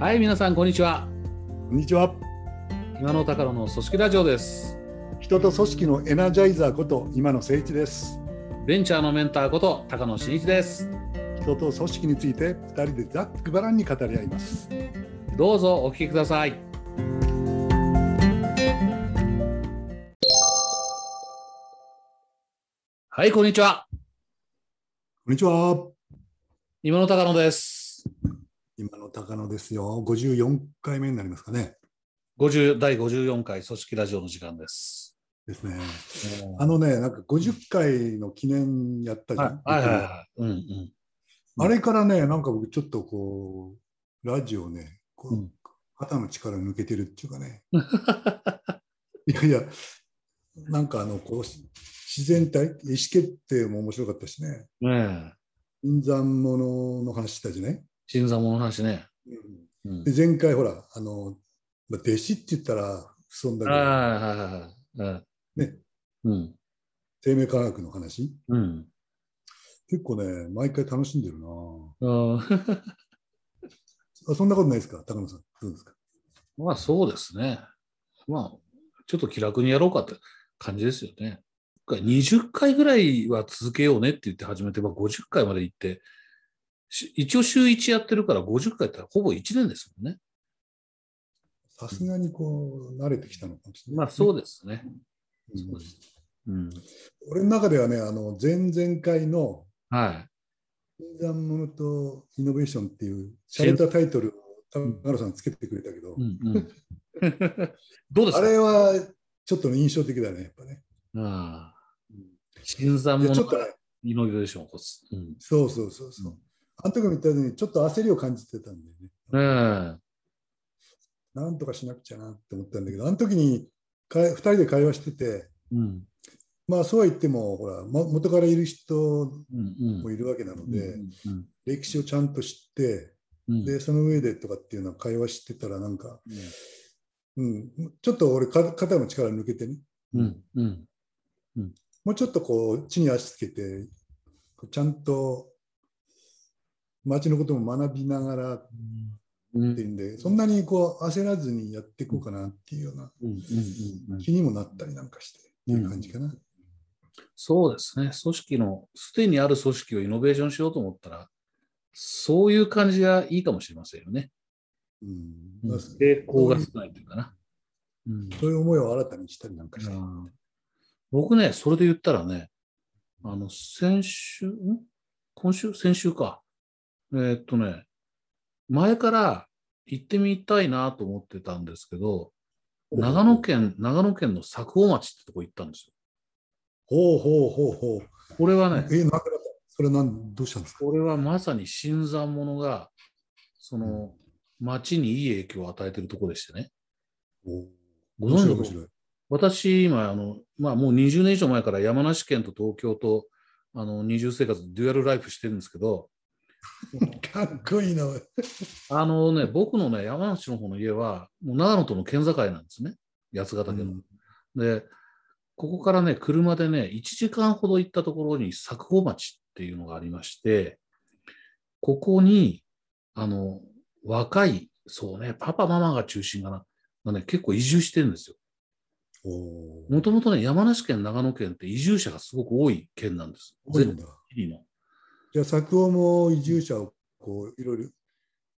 はい、皆さん、こんにちは。こんにちは。今の高野の組織ラジオです。人と組織のエナジャイザーこと今野誠一です。ベンチャーのメンターこと高野真一です。人と組織について二人でざっくばらんに語り合います。どうぞお聞きください。はい、こんにちは。こんにちは。今の高野です。今野高野ですよ。54回目になりますかね。50第54回組織ラジオの時間です。ですね。あのね、なんか50回の記念やったじゃん。はいはいはいはい。うんうん。あれからね、なんか僕ちょっとこう、ラジオね、こううん肩の力抜けてるっていうかね。いやいや、なんかあの、こう、自然体、意思決定も面白かったしね。ねえ。新参者の話したじゃない、新参者の話ね。うん。で前回ほら、あの、まあ、弟子って言ったら不損だけど、はいはいはいはい。ね、うん。生命科学の話、うん。結構ね、毎回楽しんでるなうん。あそんなことないですか、高野さん。どうですか？まあそうですね。まあ、ちょっと気楽にやろうかって感じですよね。20回ぐらいは続けようねって言って始めて、まあ、50回まで行って、し一応週1やってるから50回ってほぼ1年ですもんね。さすがにこう、慣れてきたのかもしれない、まあそうですね。俺の中ではね、あの前々回のはい。新参者とイノベーションっていう、しゃれたタイトルを高野さんつけてくれたけど、うんうん、どうですあかれはちょっと印象的だね、やっぱね。ああ新参者とね、イノベーションを起こす。うんそうそうそうそう。あの時も言ったように、ちょっと焦りを感じてたんだよね。ねなんとかしなくちゃなって思ったんだけど、あの時にか2人で会話してて、えうん。まあそうは言っても、ほら、も元からいる人うんうんもいるわけなので、うん歴史をちゃんと知って、うん。で、その上でとかっていうのは会話してたら、なんか、うん。うん、ちょっと俺、か肩の力抜けてね、うん。うん。もうちょっとこう、地に足つけて、ちゃんと街のことも学びながらっうんていうんで、そんなにこう焦らずにやっていこうかなっていうような気にもなったりなんかしてっていう感じかな。そうですね。組織の、すでにある組織をイノベーションしようと思ったら、そういう感じがいいかもしれませんよね。うん。が少ないというかな。うん。そういう思いを新たにしたりなんかして。うん。僕ね、それで言ったらね、あの、先週、ん？今週？先週か。えーっとね、前から行ってみたいなと思ってたんですけど、長野県、長野県の佐久穂町ってとこ行ったんですよ。ほうほうほうほう。これはね、え、なくなった。それなんどうしたんですか？これはまさに新参者が、その、町にいい影響を与えているところでしてね。おご存知の？私、今、あの、まあ、もう20年以上前から山梨県と東京と、あの、二重生活、デュアルライフしてるんですけど、かっこいいな。あのね、僕のね、山梨の方の家は、もう長野との県境なんですね。八ヶ岳の。うんで、ここからね、車でね、1時間ほど行ったところに佐久穂町っていうのがありまして、ここに、あの、若い、そうね、パパママが中心かな、がね、結構移住してるんですよ。もともとね、山梨県、長野県って移住者がすごく多い県なんです。多いんだ。じゃあ、作夫も移住者をこういろいろ、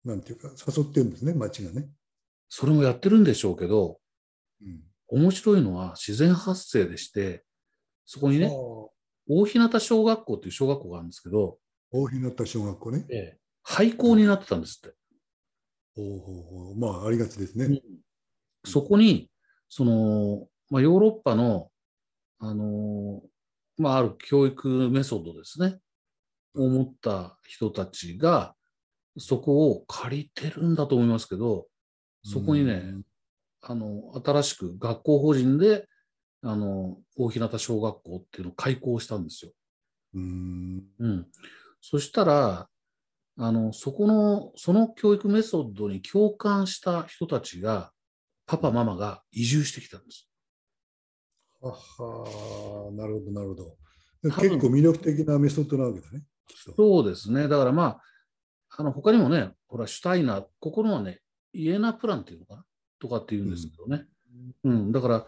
なんていうか、誘ってるんですね、町がね。それもやってるんでしょうけど、うん。面白いのは自然発生でして、そこにね、大日向小学校っていう小学校があるんですけど、大日向小学校ね。廃校になってたんですって。ほうほうほうまあ、ありがちですね。そこに、その、まあ、ヨーロッパの、あのーまあ、ある教育メソッドですね。を持った人たちが、そこを借りてるんだと思いますけど、そこにね、うんあの、新しく学校法人で、あの、大日向小学校っていうのを開校したんですよ。うん。うん。そしたら、あの、そこの、その教育メソッドに共感した人たちが、パパ、ママが移住してきたんです。ははなるほど、なるほど。分結構魅力的なメソッドなわけだね。そうですね。だからまあ、あの、他にもね、ほら、シュタイナー、ここのはね、イエナプランっていうのかな？とかって言うんですけどね。うん、だか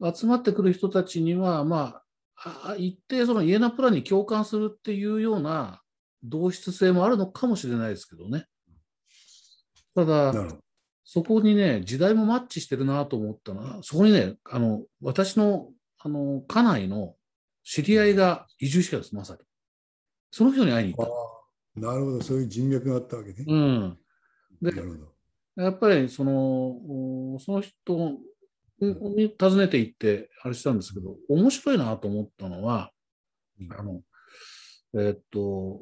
ら、集まってくる人たちには、まあ、あ一定そのイエナプランに共感するっていうような同質性もあるのかもしれないですけどね。ただ。そこにね、時代もマッチしてるなと思ったのは、そこにね、あの、私の、あの、家内の知り合いが移住してたんです、まさに。その人に会いに行あった。あ、なるほど。そういう人脈があったわけね。うん。でなるほど。やっぱりその、おその人に訪ねて行って、あれしたんですけど、面白いなと思ったのは、あの、えーっと、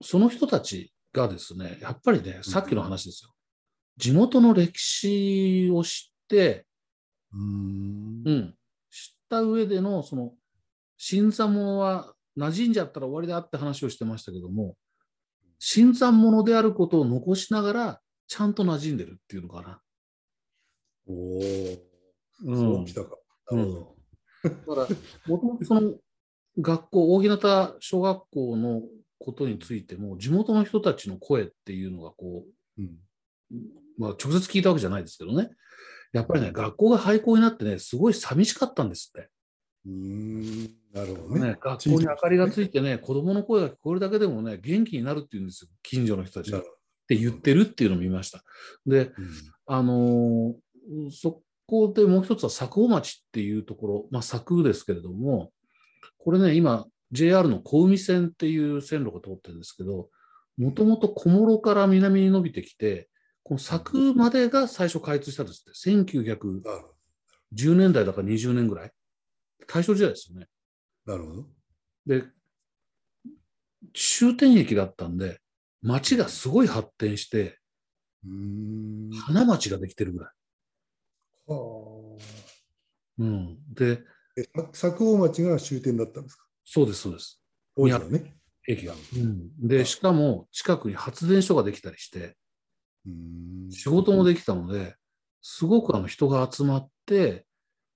その人たちがですね、やっぱりね、さっきの話ですよ。地元の歴史を知って、うーんう。ん、知った上での、その、新参者は馴染んじゃったら終わりだって話をしてましたけども、新参者であることを残しながら、ちゃんと馴染んでるっていうのかな。おお。うんそうきたか。なるほど。だから、もともとその学校、大日向小学校のことについても、地元の人たちの声っていうのがこうん。う、まあ、直接聞いたわけじゃないですけどね、やっぱりね、学校が廃校になってね、すごい寂しかったんですって。うーん。なるほどね。ね、学校に明かりがついてね、子供の声が聞こえるだけでもね、元気になるっていうんですよ、近所の人たちが。って言ってるっていうのを見ました。で。うんあのーそこでもう一つは佐久町っていうところ、まあ、佐久ですけれども、これね、今、JR の小海線っていう線路が通ってるんですけど、もともと小諸から南に伸びてきて、この佐久までが最初開通したんですって、1910なるほ年代だから20年ぐらい。大正時代ですよね。ど。なるほど。で、終点駅だったんで、町がすごい発展して、うーん。花町ができてるぐらい。はあ。うん。で、佐久大町が終点だったんですか？そうです、そうです。当時はね。駅が。で、しかも近くに発電所ができたりして。仕事もできたので、すごくあの人が集まって、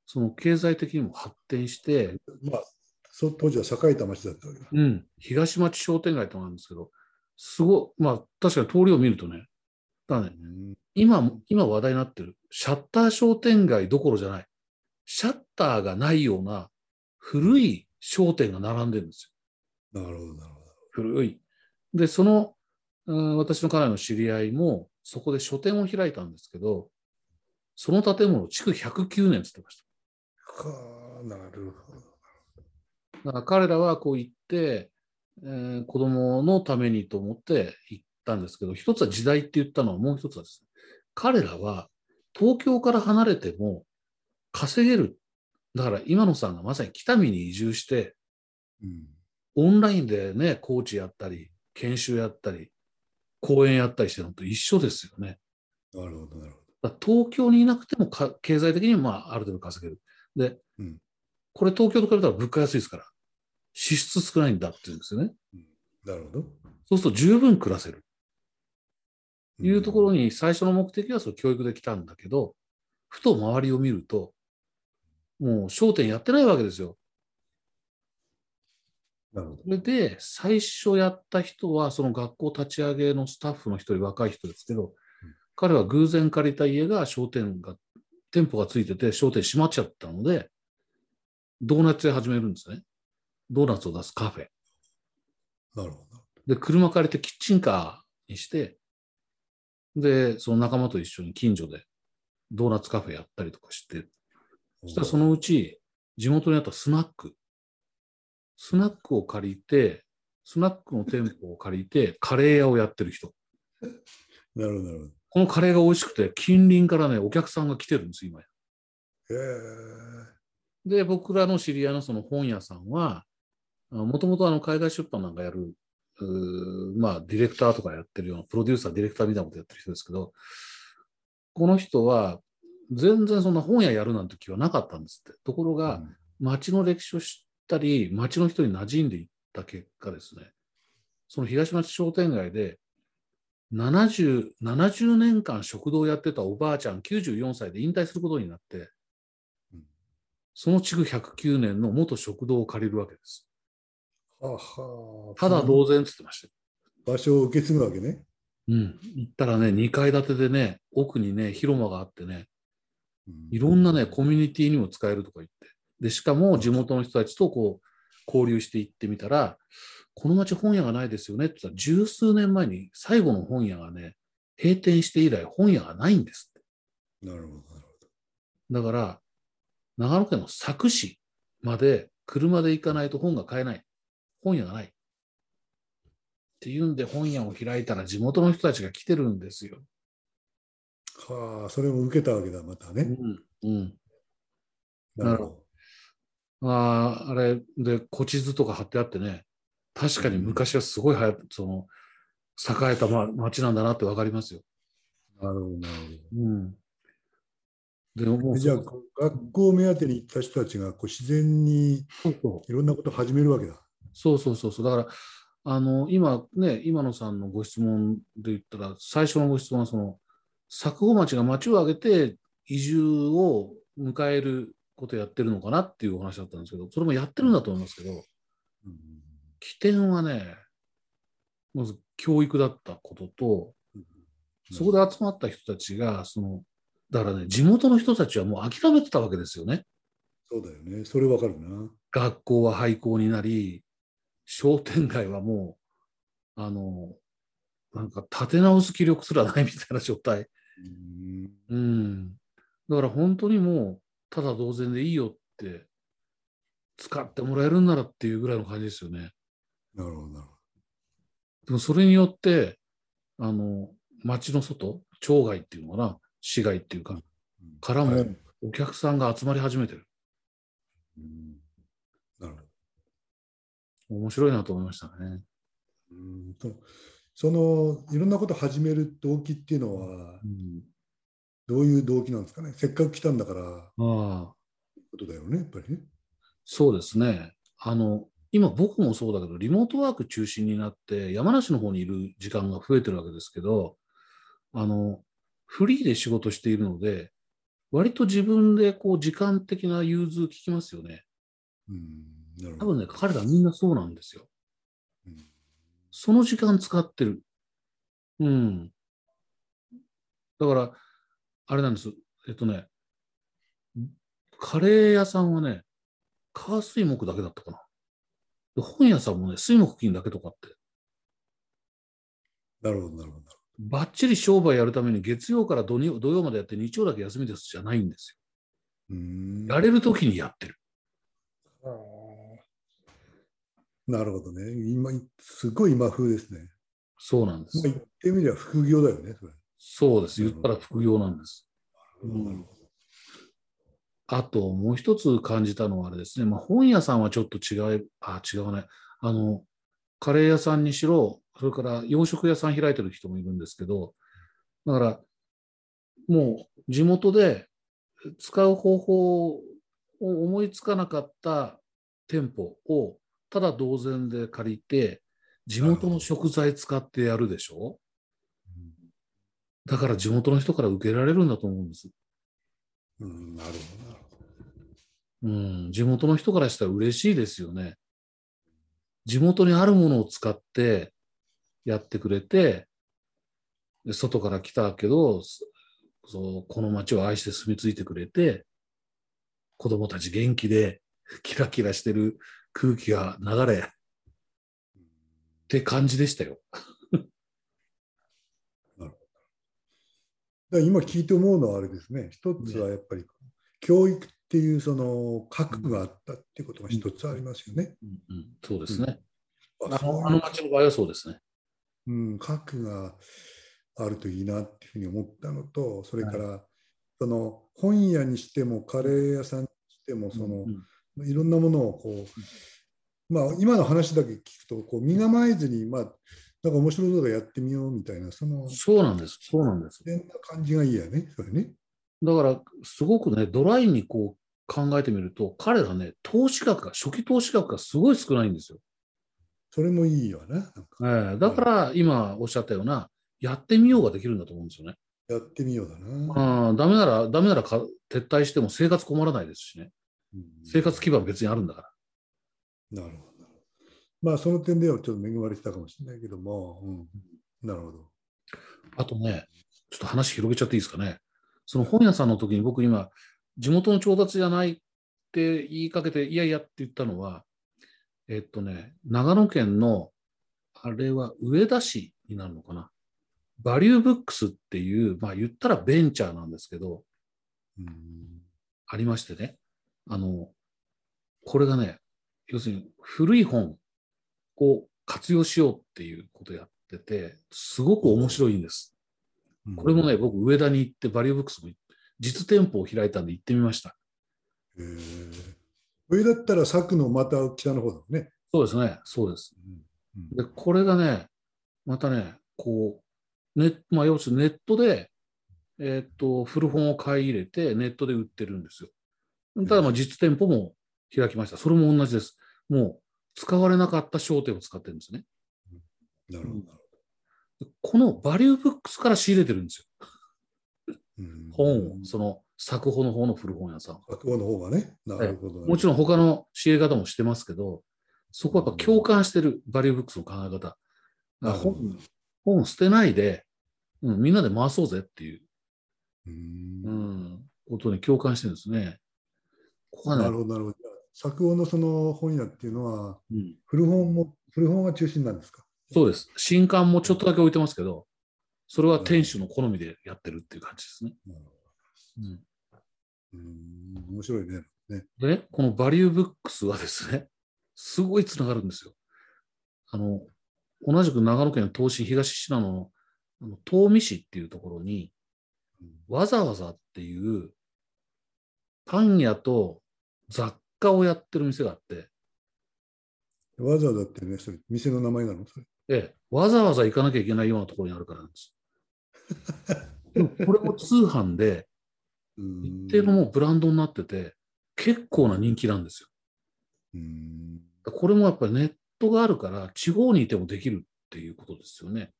その経済的にも発展して、まあ、そ当時は栄えた町だったわけだ。うん、東町商店街となんですけど、すごい、まあ確かに通りを見るとね、ただね、うん今、今話題になってるシャッター商店街どころじゃない、シャッターがないような古い商店が並んでるんですよ。なるほど、なるほど。古い。で、その、うん私の家内の知り合いも、そこで書店を開いたんですけど、その建物、築109年って言ってましはあ、なるほど。た。だから彼らはこう行って、えー子供のためにと思って行ったんですけど、一つは時代って言ったのはもう一つはですね、彼らは東京から離れても稼げる。だから今野さんがまさに北見に移住して、うん。オンラインでね、コーチやったり、研修やったり、講演やったりしてるのと一緒ですよね。なるほど、なるほだから東京にいなくてもか経済的にもまあある程度稼げる。で、うんこれ東京と比べたら物価安いですから、支出少ないんだって言うんですよね。ど。なるほど。そうすると十分暮らせる。うんいうところに最初の目的はその教育で来たんだけど、ふと周りを見ると、もう焦点やってないわけですよ。なるほど。それで、最初やった人は、その学校立ち上げのスタッフの一人、若い人ですけど、彼は偶然借りた家が商店が、店舗がついてて、商店閉まっちゃったので、ドーナツ屋始めるんですね。ドーナツを出すカフェ。なるほど。で、車借りてキッチンカーにして、で、その仲間と一緒に近所でドーナツカフェやったりとかして、そしたらそのうち地元にあったスナック、スナックを借りて、スナックの店舗を借りて、カレー屋をやってる人。なるほど、なるほこのカレーが美味しくて、近隣からね、お客さんが来てるんです、今や。ど。へえ。で、僕らの知り合いのその本屋さんは、もともとあの海外出版なんかやる、まあ、ディレクターとかやってるような、プロデューサー、ディレクターみたいなことやってる人ですけど、この人は、全然そんな本屋やるなんて気はなかったんですって。ところが、町の歴史を知ったり、町の人に馴染んでいった結果ですね、その東町商店街で70、70年間食堂をやってたおばあちゃん94歳で引退することになってうん、その築109年の元食堂を借りるわけです。ただ同然って言ってましたよ。場所を受け継ぐわけね。ううん。行ったらね、2階建てでね、奥にね、広間があってね、うんいろんなね、コミュニティにも使えるとか言って。で、しかも地元の人たちとこう、交流していってみたら、この町本屋がないですよねって言ったら、十数年前に最後の本屋がね、閉店して以来本屋がないんですって。なるほど、なるほだから、長野県の佐久市まで車で行かないと本が買えない。本屋がない。っていうんで本屋を開いたら地元の人たちが来てるんですよ。ど。はあ、それも受けたわけだ、またね。うん。うん。なるほど。ああ、あれで古地図とか貼ってあってね、確かに昔はすごいはやその、栄えたま町なんだなってわかりますよ。なるほど、なるうん。でも。じゃあ、学校目当てに行った人たちがこう自然にいろんなことを始めるわけだ。そうそうそうそう。だから、あの、今ね、今野さんのご質問で言ったら、最初のご質問は、その、佐久穂町が町を挙げて移住を迎えることをやってるのかなっていうお話だったんですけど、それもやってるんだと思いますけど、うん起点はね、まず教育だったことと、そこで集まった人たちが、その、だからね、地元の人たちはもう諦めてたわけですよね。そうだよね。それわかるな。学校は廃校になり、商店街はもう、あの、なんか立て直す気力すらないみたいな状態。うんうん。だから本当にもう、ただ同然でいいよって、使ってもらえるんならっていうぐらいの感じですよね。なるほど、なるほでもそれによって、あの、町の外、町外っていうのかな、市街っていうか、ど。からもはいお客さんが集まり始めてる。うん。面白いなと思いましたね。うんとそのいろんなことを始める動機っていうのはうん、どういう動機なんですかね？せっかく来たんだからああ、ことだよねやっぱりね。そうですね。あの、今僕もそうだけど、リモートワーク中心になって、山梨の方にいる時間が増えてるわけですけど、あの、フリーで仕事しているので、割と自分でこう時間的な融通聞きますよね。うん。多分ね、彼らみんなそうなんですよ。うんその時間使ってる。うん。だから、あれなんです。えっとね、カレー屋さんはね、火水木だけだったかな。で本屋さんもね、水木金だけとかって、なるほどなるほど。ばっちり商売やるために月曜から土に土曜までやって日曜だけ休みですじゃないんですうんよ。やれるときにやってる。なるほどね。今すごい今風ですね。そうなんですまあ、。言ってみれば副業だよね。それそうです。言ったら副業なんです。うんあともう一つ感じたのはあれですね、まあ、本屋さんはちょっと違い、あ、違うね。あの、カレー屋さんにしろ、それから洋食屋さん開いてる人もいるんですけど、だから、もう地元で使う方法を思いつかなかった店舗をただ同然で借りて、地元の食材使ってやるでしょ？だから地元の人から受けられるんだと思うんです。うん、なるほどなるほど。うん、地元の人からしたら嬉しいですよね。地元にあるものを使ってやってくれて、で外から来たけど、そそうこの町を愛して住み着いてくれて、子供たち元気でキラキラしてる空気が流れって感じでしたよ。だから今聞いて思うのはあれですね。一つはやっぱり教育っていうその核があったっていうことが一つありますよね。うんうん、そうですね。うのあの町の場合はそうですね。うん、核があるといいなっていうふうに思ったのと、それから、その本屋にしてもカレー屋さんにしてもその、うんいろんなものをこう、まあ、今の話だけ聞くとこう身構えずに、まあ、なんか面白いことやってみようみたいなそのそうなんです。そうなんです。自然な感じがいいやねそれね。だから、すごくね、ドライにこう考えてみると、彼らね、投資額が、初期投資額がすごい少ないんですよ。それもいいよな。なんかええだから、今おっしゃったような、やってみようができるんだと思うんですよね。やってみようだな。ああダメなら、ダメならか撤退しても生活困らないですしね。うん生活基盤別にあるんだから。なるほど。まあその点ではちょっと恵まれてたかもしれないけども、うん、なるほど。あとね、ちょっと話広げちゃっていいですかね。その本屋さんの時に僕今、地元の調達じゃないって言いかけて、いやいやって言ったのは、えっとね、長野県の、あれは上田市になるのかな。バリューブックスっていう、まあ言ったらベンチャーなんですけど、うんありましてね。あの、これがね、要するに古い本を活用しようっていうことをやってて、すごく面白いんです。これもね、僕、上田に行って、バリューブックスも実店舗を開いたんで行ってみました。上だったら佐久のまた北の方だもんね。そうですね、そうです。うんで、これがね、またね、こう、ネまあ、要するにネットで、えーっと、古本を買い入れて、ネットで売ってるんですよ。ただ、まあ、実店舗も開きました。それも同じです。もう、使われなかった商店を使ってるんですね。なるほどこのバリューブックスから仕入れてるんですよ。本を、その作法の方の古本屋さん。白鵬の方がね。なるほど。もちろん他の仕入れ方もしてますけど、そこはやっぱ共感してるバリューブックスの考え方。本本を捨てないで、うん、みんなで回そうぜっていう、うんうん、ことに共感してるんですね。なるほど、なるほど。作王のその本屋っていうのは、うん、古本も、古本が中心なんですか？そうです。新刊もちょっとだけ置いてますけど、それは店主の好みでやってるっていう感じですね。うん、どうん、面白いね。ねでね、このバリューブックスはですね、すごいつながるんですよ。あの、同じく長野県東市東信濃の東御市っていうところに、わざわざっていうパン屋と雑貨をやってる店があって、わざわざってね、それ、店の名前なの？それ。ええ、わざわざ行かなきゃいけないようなところにあるからなんです。でもこれも通販で、うん一定のもうブランドになってて、結構な人気なんですよ。うんこれもやっぱりネットがあるから、地方にいてもできるっていうことですよね。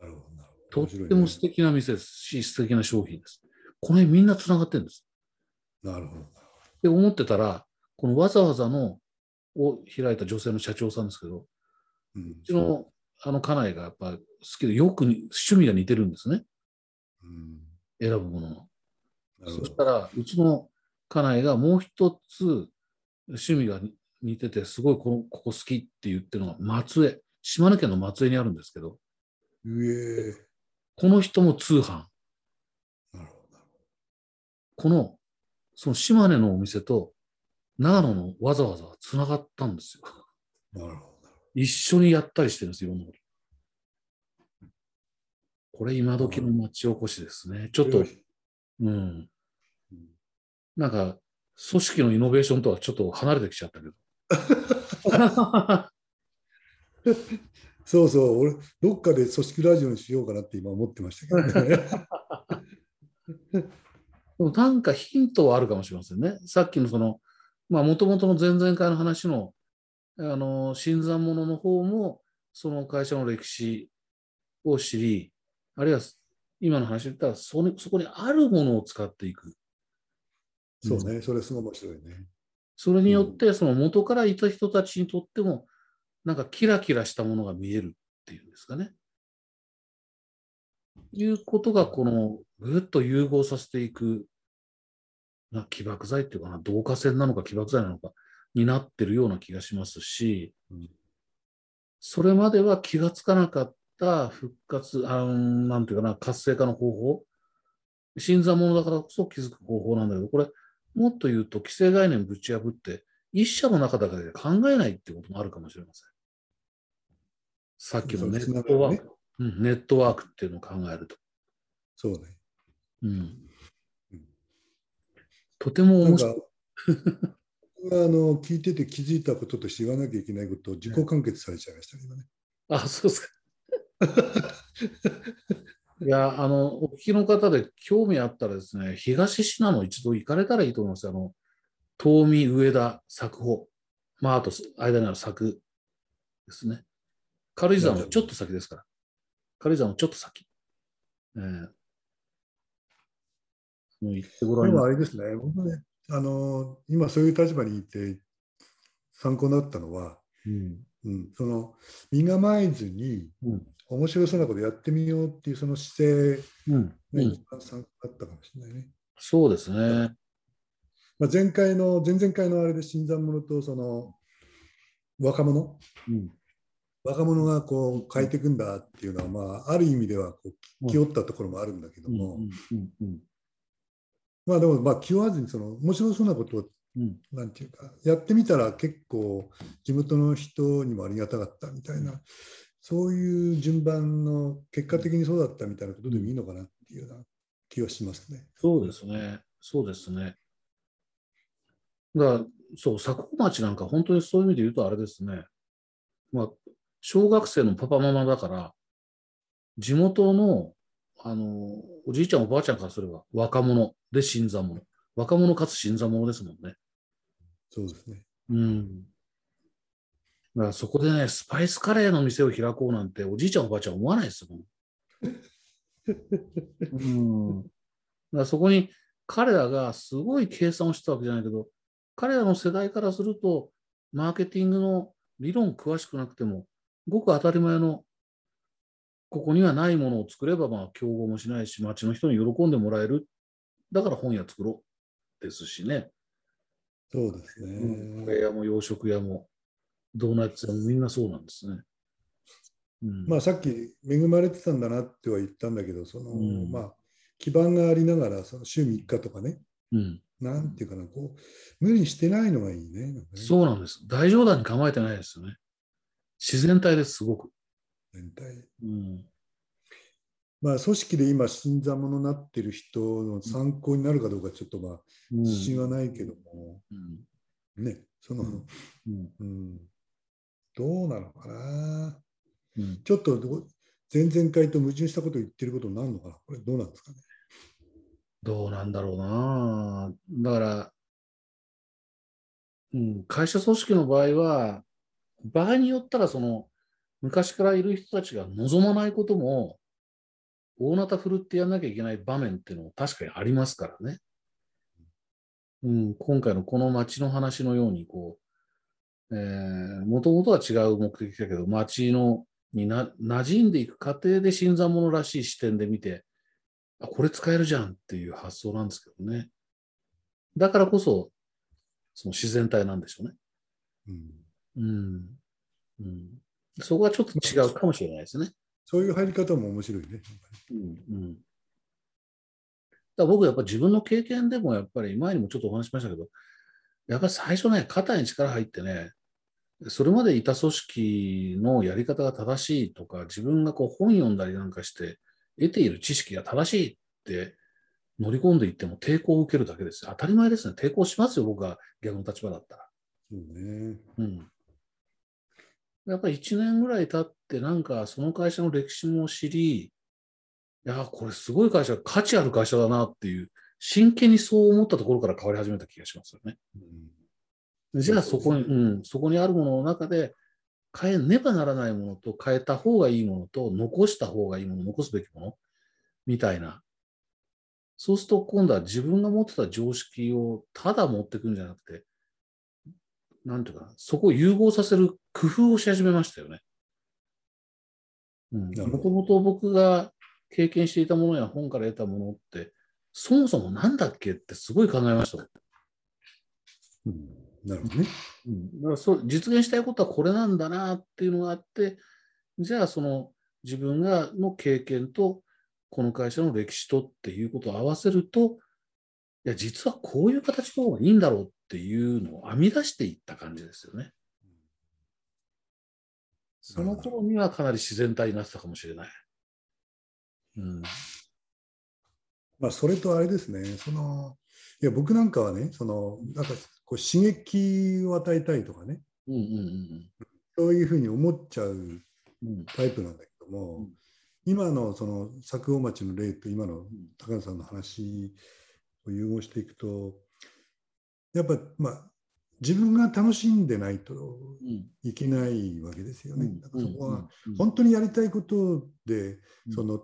なるほど、なるほとど。っても素敵な店ですし、素敵な商品です。この辺みんなつながってるんです。なるほど。で、思ってたら、このわざわざのを開いた女性の社長さんですけど、うんうちのあの家内がやっぱ好きで、よくに趣味が似てるんですね。うん選ぶものの。そしたら、うちの家内がもう一つ趣味が似てて、すごいこのここ好きって言ってるのが松江。島根県の松江にあるんですけど、上この人も通販。この、その島根のお店と長野のわざわざつながったんですよ。なるほど。一緒にやったりしてるんですよ、いろんなこと。これ今時の町おこしですね。ちょっと、うん。うんなんか、組織のイノベーションとはちょっと離れてきちゃったけど。そうそう、俺、どっかで組織ラジオにしようかなって今思ってましたけどね。なんかヒントはあるかもしれませんね。さっきのその、まあ、もともとの前々回の話の、あの、新参者の方も、その会社の歴史を知り、あるいは今の話で言ったらそれ、そこにあるものを使っていく。そうね、それすごい面白いね。それによって、その元からいた人たちにとっても、なんかキラキラしたものが見えるっていうんですかね。いうことが、この、ぐっと融合させていく、な起爆剤っていうかな、導火線なのか起爆剤なのかになってるような気がしますし、うんそれまでは気がつかなかった復活、あのなんていうかな、活性化の方法、新参者だからこそ気づく方法なんだけど、これ、もっと言うと、既成概念ぶち破って、一社の中だけで考えないってこともあるかもしれません。さっきのネットワーク、うん、ネットワークっていうのを考えると。そうね。うんうんとてもなんか面白い。、僕があの聞いてて気づいたこととして言わなきゃいけないことを自己完結されちゃいましたね、今ね。あ、そうですか。いや、あの、お聞きの方で興味あったらですね、東信濃一度行かれたらいいと思います。あの、東見上田作法。まあ、あと、間にある作ですね。軽井沢のちょっと先ですから。軽井沢のちょっと先。えーもう行ってごらんに？なでもあれですね、僕ね、あの今そういう立場にいて参考になったのは、うん。うん、その身構えずにうん。面白そうなことやってみようっていうその姿勢うん。がうん一番参加だったかもしれないね。そうですね。まあ、前回の、前々回のあれで新参者とその若者、うん。若者がこう変えていくんだっていうのは、まあ、ある意味ではこう気負ったところもあるんだけどうん。も、うん。うん。まあでもまあ気負わずにその面白そうなことをうん。なんていうかやってみたら結構地元の人にもありがたかったみたいなそういう順番の結果的にそうだったみたいなことでもいいのかなっていうような気はしますね。そうですね。そうですね。だから、そう、佐久町なんか本当にそういう意味で言うとあれですね。まあ、小学生のパパママだから、地元の、あの、おじいちゃんおばあちゃんからすれば若者で新参者。若者かつ新参者ですもんね。そうですね。うん。だからそこでね、スパイスカレーの店を開こうなんて、おじいちゃんおばあちゃん思わないですもん。うん。だからそこに彼らがすごい計算をしてたわけじゃないけど、彼らの世代からすると、マーケティングの理論詳しくなくても、ごく当たり前の、ここにはないものを作れば、まあ、競合もしないし、街の人に喜んでもらえる。だから本屋作ろうですしね。そうですうん、カね。レー屋も洋食屋も、ドーナツ屋もみんなそうなんですね。うん、まあさっき恵まれてたんだなっては言ったんだけど、その、うんまあ基盤がありながらその週3日とかね、うん、なんていうかな、こう無理してないのがいいね。ねそうなんです。大冗談に構えてないですよね。自然体です、すごく。全体。うん、まあ、組織で今、新参者になっている人の参考になるかどうか、ちょっとまあ、うん自信はないけども、うんね、その、うんうん、どうなのかな。うんちょっとど前々回と矛盾したことを言ってることになるのかな。これどうなんですかね。どうなんだろうな。だから、うん、会社組織の場合は、場合によったら、その、昔からいる人たちが望まないことも、大なた振るってやんなきゃいけない場面っていうのも確かにありますからね。うん、今回のこの街の話のように、こう、えー、もともとは違う目的だけど、街の、にな、馴染んでいく過程で新参者らしい視点で見て、あ、これ使えるじゃんっていう発想なんですけどね。だからこそ、その自然体なんでしょうね。うん、うん。うん。そこはちょっと違うかもしれないですね。そういう入り方も面白いね。うん。うん。だ僕やっぱ自分の経験でもやっぱり前にもちょっとお話ししましたけど、やっぱり最初ね、肩に力入ってね、それまでいた組織のやり方が正しいとか、自分がこう本読んだりなんかして、得ている知識が正しいって乗り込んでいっても抵抗を受けるだけですよ。当たり前ですね。抵抗しますよ、僕が逆の立場だったら。そうね。うん。やっぱり1年ぐらい経って、なんかその会社の歴史も知り、いや、これすごい会社、価値ある会社だなっていう、真剣にそう思ったところから変わり始めた気がしますよね。うん、じゃあそこに、うん、そこにあるものの中で、変えねばならないものと変えた方がいいものと残した方がいいもの、残すべきものみたいな。そうすると今度は自分が持ってた常識をただ持ってくんじゃなくて、なんていうかな、そこを融合させる工夫をし始めましたよね。うん。もともと僕が経験していたものや本から得たものって、そもそもなんだっけってすごい考えました。うん、なるほどね。うん、だからそう実現したいことはこれなんだなっていうのがあって、じゃあその自分がの経験とこの会社の歴史とっていうことを合わせると、いや、実はこういう形の方がいいんだろうっていうのを編み出していった感じですよね。その頃にはかなり自然体になってたかもしれない。うん。まあ、それとあれですね、その、いや、僕なんかはね、その、なんか、こう、刺激を与えたいとかね、うんうんそういうふうに思っちゃううんうん。タイプなんだけども、うん今のその佐久大町の例と今の高野さんの話を融合していくと、やっぱ、まあ、自分が楽しんでないとうん。いけないわけですよね。うん。だからそこはうん。本当にやりたいことで、うん。その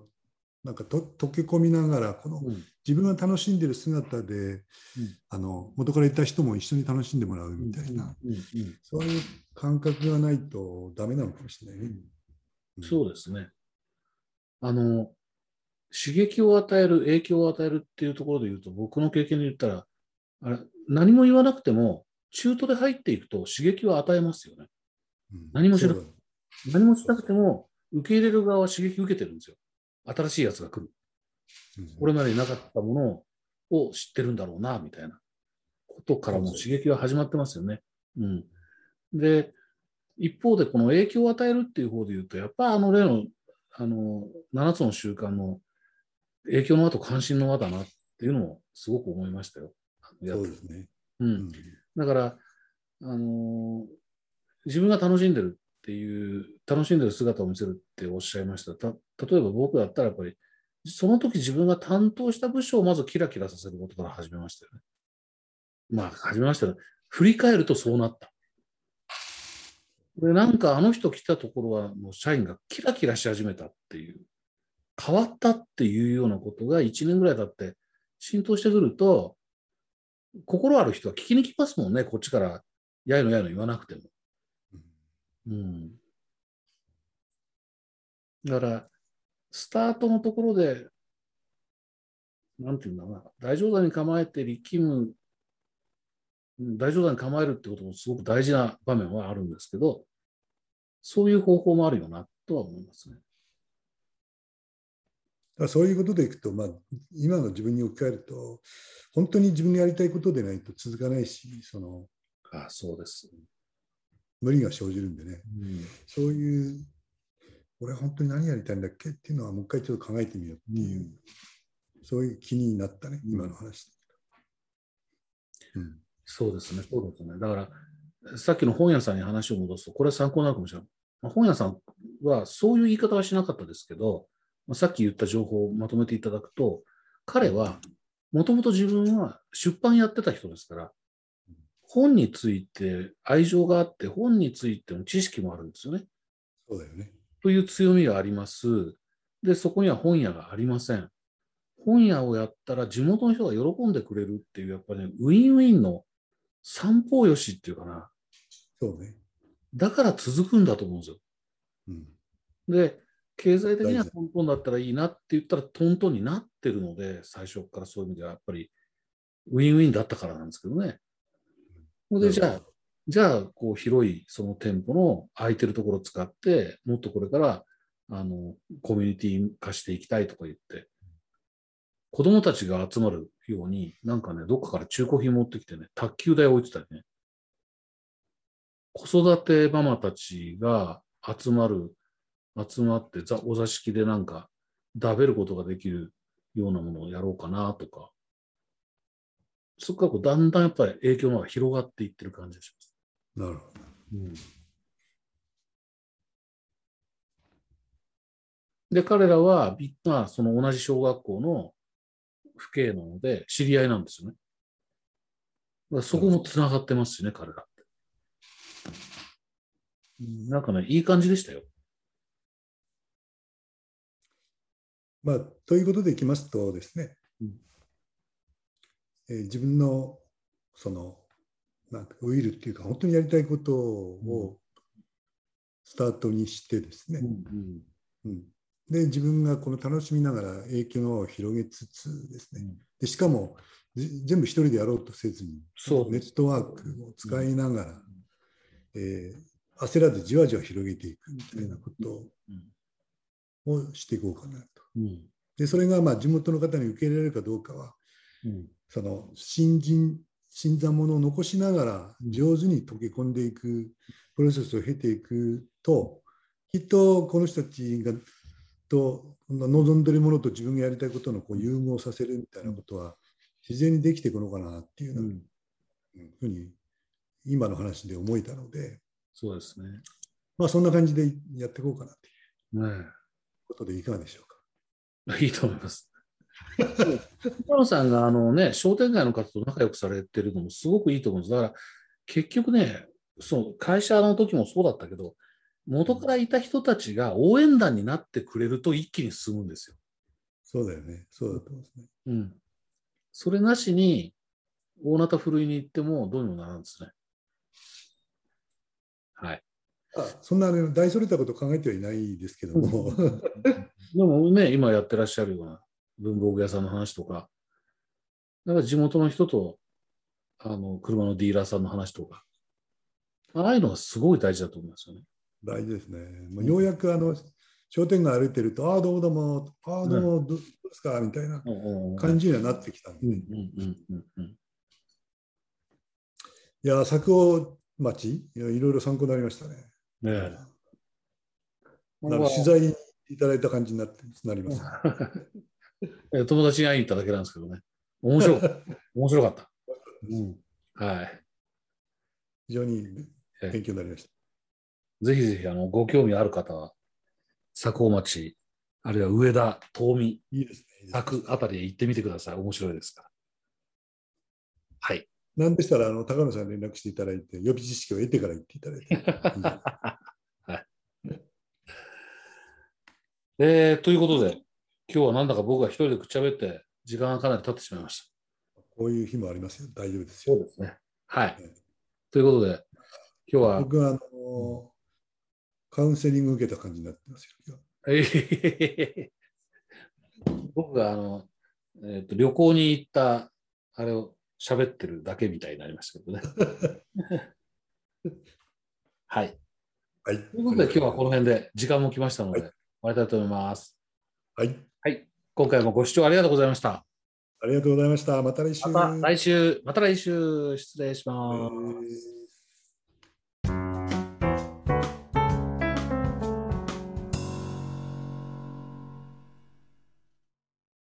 なんかと溶け込みながらこのうん。自分が楽しんでる姿で、あの元からいた人も一緒に楽しんでもらうみたいな、そういう感覚がないとダメなのかもしれないね。そうですね。あの、刺激を与える、影響を与えるっていうところで言うと、僕の経験で言ったら、あれ何も言わなくても、中途で入っていくと刺激を与えますよね。うん何もしなそうだ何もしなくても、受け入れる側は刺激を受けてるんですよ。新しいやつが来る。うんこれまでになかったものを知ってるんだろうな、みたいなことからもう刺激は始まってますよね。うん。で、一方でこの影響を与えるっていう方で言うと、やっぱあの例の、あの、7つの習慣の影響の輪と関心の輪だなっていうのもすごく思いましたよ。そうですね。う。うんんだから、あのー自分が楽しんでるっていう、楽しんでる姿を見せるっておっしゃいました。た例えば僕だったらやっぱり、その時自分が担当した部署をまずキラキラさせることから始めましたよね。まあ、始めましたよ。振り返るとそうなった。で、なんかあの人来たところは、もう社員がキラキラし始めたっていう、変わったっていうようなことが1年ぐらい経って浸透してくると、心ある人は聞きに来ますもんね、こっちから、やいのやいの言わなくても。うん。だから、スタートのところで、なんていうんだろうな、大乗座に構えて力む、うん大乗座に構えるってこともすごく大事な場面はあるんですけど、そういう方法もあるよな、とは思いますね。らそういうことでいくと、まあ、今の自分に置き換えると、本当に自分がやりたいことでないと続かないし、そのああそうです。無理が生じるんでね、うんそういう、俺は本当に何やりたいんだっけっていうのは、もう一回ちょっと考えてみようっていう、うんそういう気になったね、うん今の話。うんそうですね、そうですね。だから、さっきの本屋さんに話を戻すと、これは参考になるかもしれない。まあ本屋さんはそういう言い方はしなかったですけど、まあさっき言った情報をまとめていただくと、彼は、もともと自分は出版やってた人ですから、本について愛情があって、本についての知識もあるんですよね。そうだよね。という強みがあります。で、そこには本屋がありません。本屋をやったら地元の人が喜んでくれるっていう、やっぱりね、ウィンウィンの三方よしっていうかな。そうね。だから続くんだと思うんですよ。うん、で、経済的にはトントンだったらいいなって言ったらトントンになってるので、最初からそういう意味ではやっぱりウィンウィンだったからなんですけどね。で、じゃあじゃあ、こう広いその店舗の空いてるところを使って、もっとこれから、あの、コミュニティ化していきたいとか言って、子供たちが集まるように、なんかね、どっかから中古品持ってきてね、卓球台置いてたりね。子育てママたちが集まる、集まってざお座敷でなんか食べることができるようなものをやろうかなとか、そこからこうだんだんやっぱり影響が広がっていってる感じがします。なるほど。うんで、彼らは、びまあ、その同じ小学校の父兄なので、知り合いなんですよね。そこもつながってますしね、彼らって。うんなんかね、いい感じでしたよ。まあ、ということでいきますとですね、うん。えー自分のそのなんかウィルっていうか本当にやりたいことをスタートにしてですね、うんうん。で自分がこの楽しみながら影響の輪を広げつつですね、でしかもじ全部一人でやろうとせずにネットワークを使いながら、えー焦らずじわじわ広げていくみたいなことうん。をしていこうかなと。うん。でそれがまあ地元の方に受け入れられるかどうかはうん。その新人新参者を残しながら上手に溶け込んでいくプロセスを経ていくときっとこの人たちがと望んでるものと自分がやりたいことのこう融合させるみたいなことは自然にできていくのかなっていうようふうに今の話で思えたので、そうですね。まあ、そんな感じでやっていこうかなと。いうねことでいかがでしょう？いいと思います。北野さんがあのね、商店街の方と仲良くされてるのもすごくいいと思うんです。だから結局ね、そう会社の時もそうだったけど、元からいた人たちが応援団になってくれると一気に進むんですよ。そうだよね。そうだと思いますね。うん。それなしに、大なたふるいに行ってもどうにもならんですね。はい。あそんなあの大それたこと考えてはいないですけども、でもね、今やってらっしゃるような文房具屋さんの話とか、だから地元の人と、あの、車のディーラーさんの話とか、ああいうのがすごい大事だと思いますよね。大事ですね。もうようやくあの商店街歩いてると、ああ、どうもどうも、ああ、どうも、どうですか？みたいな感じにはなってきたんで。いや、佐久町？いろいろ参考になりましたね。ねえ。なんか取材にいただいた感じになってなります。え友達に会いに行っただけなんですけどね。面白。面白かった。うん、はい。非常に勉強になりました。ぜひぜひ、あの、ご興味ある方は、佐久町、あるいは上田、東美、いいですね。いいですね佐久あたりへ行ってみてください。面白いですから。はい。なんでしたら、あの高野さんに連絡していただいて、予備知識を得てから行っていただいて。いえーということで、今日はなんだか僕が一人でくっちゃべって、時間がかなり経ってしまいましこういう日もありますよ。大丈夫ですた。よ。ですね。はいね。ということで、今日は、僕はあのカウンセリング受けた感じになってますよ。僕があの、えーと旅行に行ったあれを喋ってるだけみたいになりましたけどね。はい。はい。ということで、今日はこの辺で時間も来ましたので、終わりたいと思います。はい。はい。今回もご視聴ありがとうございました。ありがとうございました。また来週。また来週、また来週、失礼します。えー